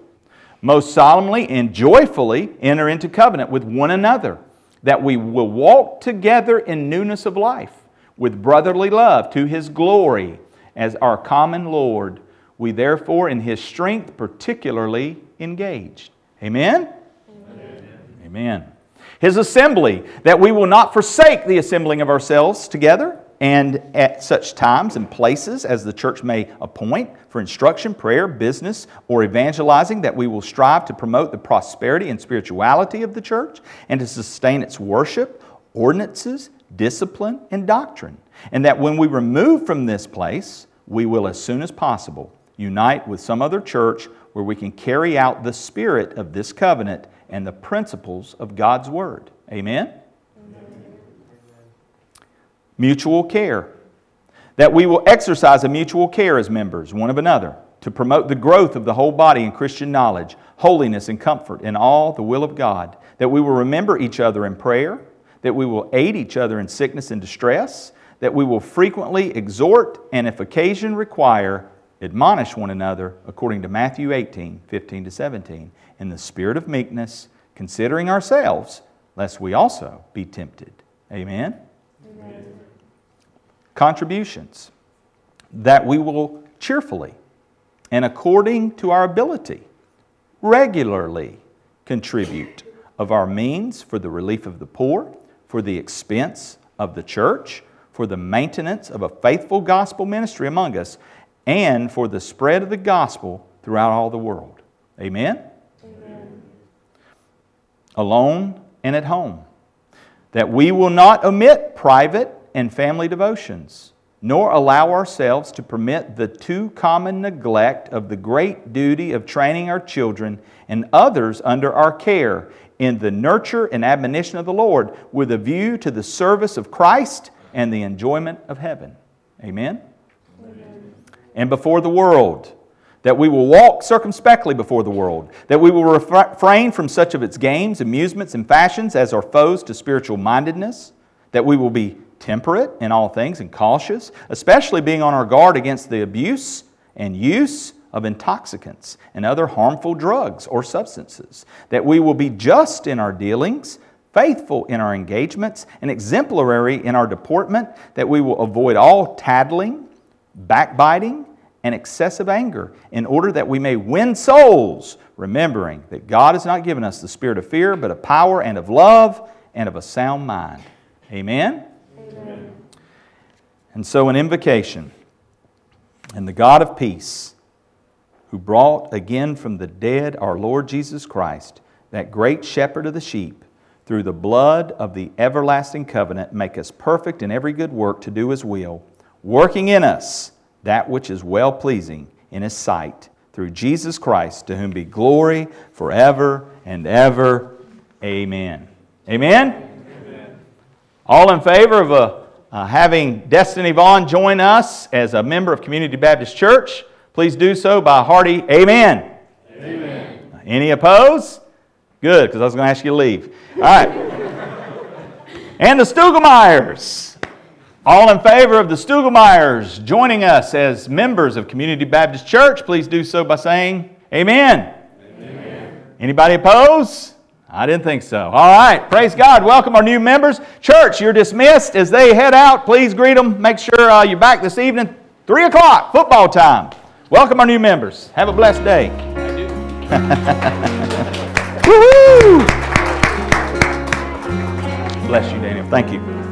A: most solemnly and joyfully enter into covenant with one another, that we will walk together in newness of life, with brotherly love to his glory as our common Lord. We therefore, in his strength, particularly engaged. Amen? Amen. Amen. His assembly, that we will not forsake the assembling of ourselves together and at such times and places as the church may appoint for instruction, prayer, business, or evangelizing, that we will strive to promote the prosperity and spirituality of the church and to sustain its worship, ordinances, discipline, and doctrine. And that when we remove from this place, we will, as soon as possible, unite with some other church where we can carry out the spirit of this covenant and the principles of God's Word. Amen? Mutual care. That we will exercise a mutual care as members, one of another, to promote the growth of the whole body in Christian knowledge, holiness, and comfort in all the will of God. That we will remember each other in prayer, that we will aid each other in sickness and distress, that we will frequently exhort and, if occasion require, admonish one another according to Matthew 18 15 to 17, in the spirit of meekness, considering ourselves, lest we also be tempted. Amen contributions that we will cheerfully and according to our ability regularly contribute of our means for the relief of the poor, for the expense of the church, for the maintenance of a faithful gospel ministry among us, and for the spread of the gospel throughout all the world. Amen? Amen. Alone and at home. That we will not omit private and family devotions, nor allow ourselves to permit the too common neglect of the great duty of training our children and others under our care in the nurture and admonition of the Lord with a view to the service of Christ and the enjoyment of heaven. Amen? Amen. And before the world, that we will walk circumspectly before the world, that we will refrain from such of its games, amusements, and fashions as are foes to spiritual mindedness, that we will be temperate in all things and cautious, especially being on our guard against the abuse and use of intoxicants and other harmful drugs or substances, that we will be just in our dealings, faithful in our engagements, and exemplary in our deportment, that we will avoid all tattling, backbiting, and excessive anger, in order that we may win souls, remembering that God has not given us the spirit of fear, but of power and of love and of a sound mind. Amen. And so, an invocation. And the God of peace, who brought again from the dead our Lord Jesus Christ, that great shepherd of the sheep, through the blood of the everlasting covenant, make us perfect in every good work to do His will, working in us that which is well pleasing in His sight, through Jesus Christ, to whom be glory forever and ever. Amen. Amen? Amen. All in favor of a uh, having Destiny Vaughn join us as a member of Community Baptist Church, please do so by a hearty amen. Amen. Any opposed? Good, because I was going to ask you to leave. All right. [LAUGHS] and the Stugelmeyers. All in favor of the Stugelmeyers joining us as members of Community Baptist Church, please do so by saying amen. amen. Anybody opposed? I didn't think so. All right, praise God. Welcome our new members. Church, you're dismissed. As they head out, please greet them. Make sure uh, you're back this evening, 3 o'clock, football time. Welcome our new members. Have a blessed day. [LAUGHS] Woohoo! Bless you, Daniel. Thank you.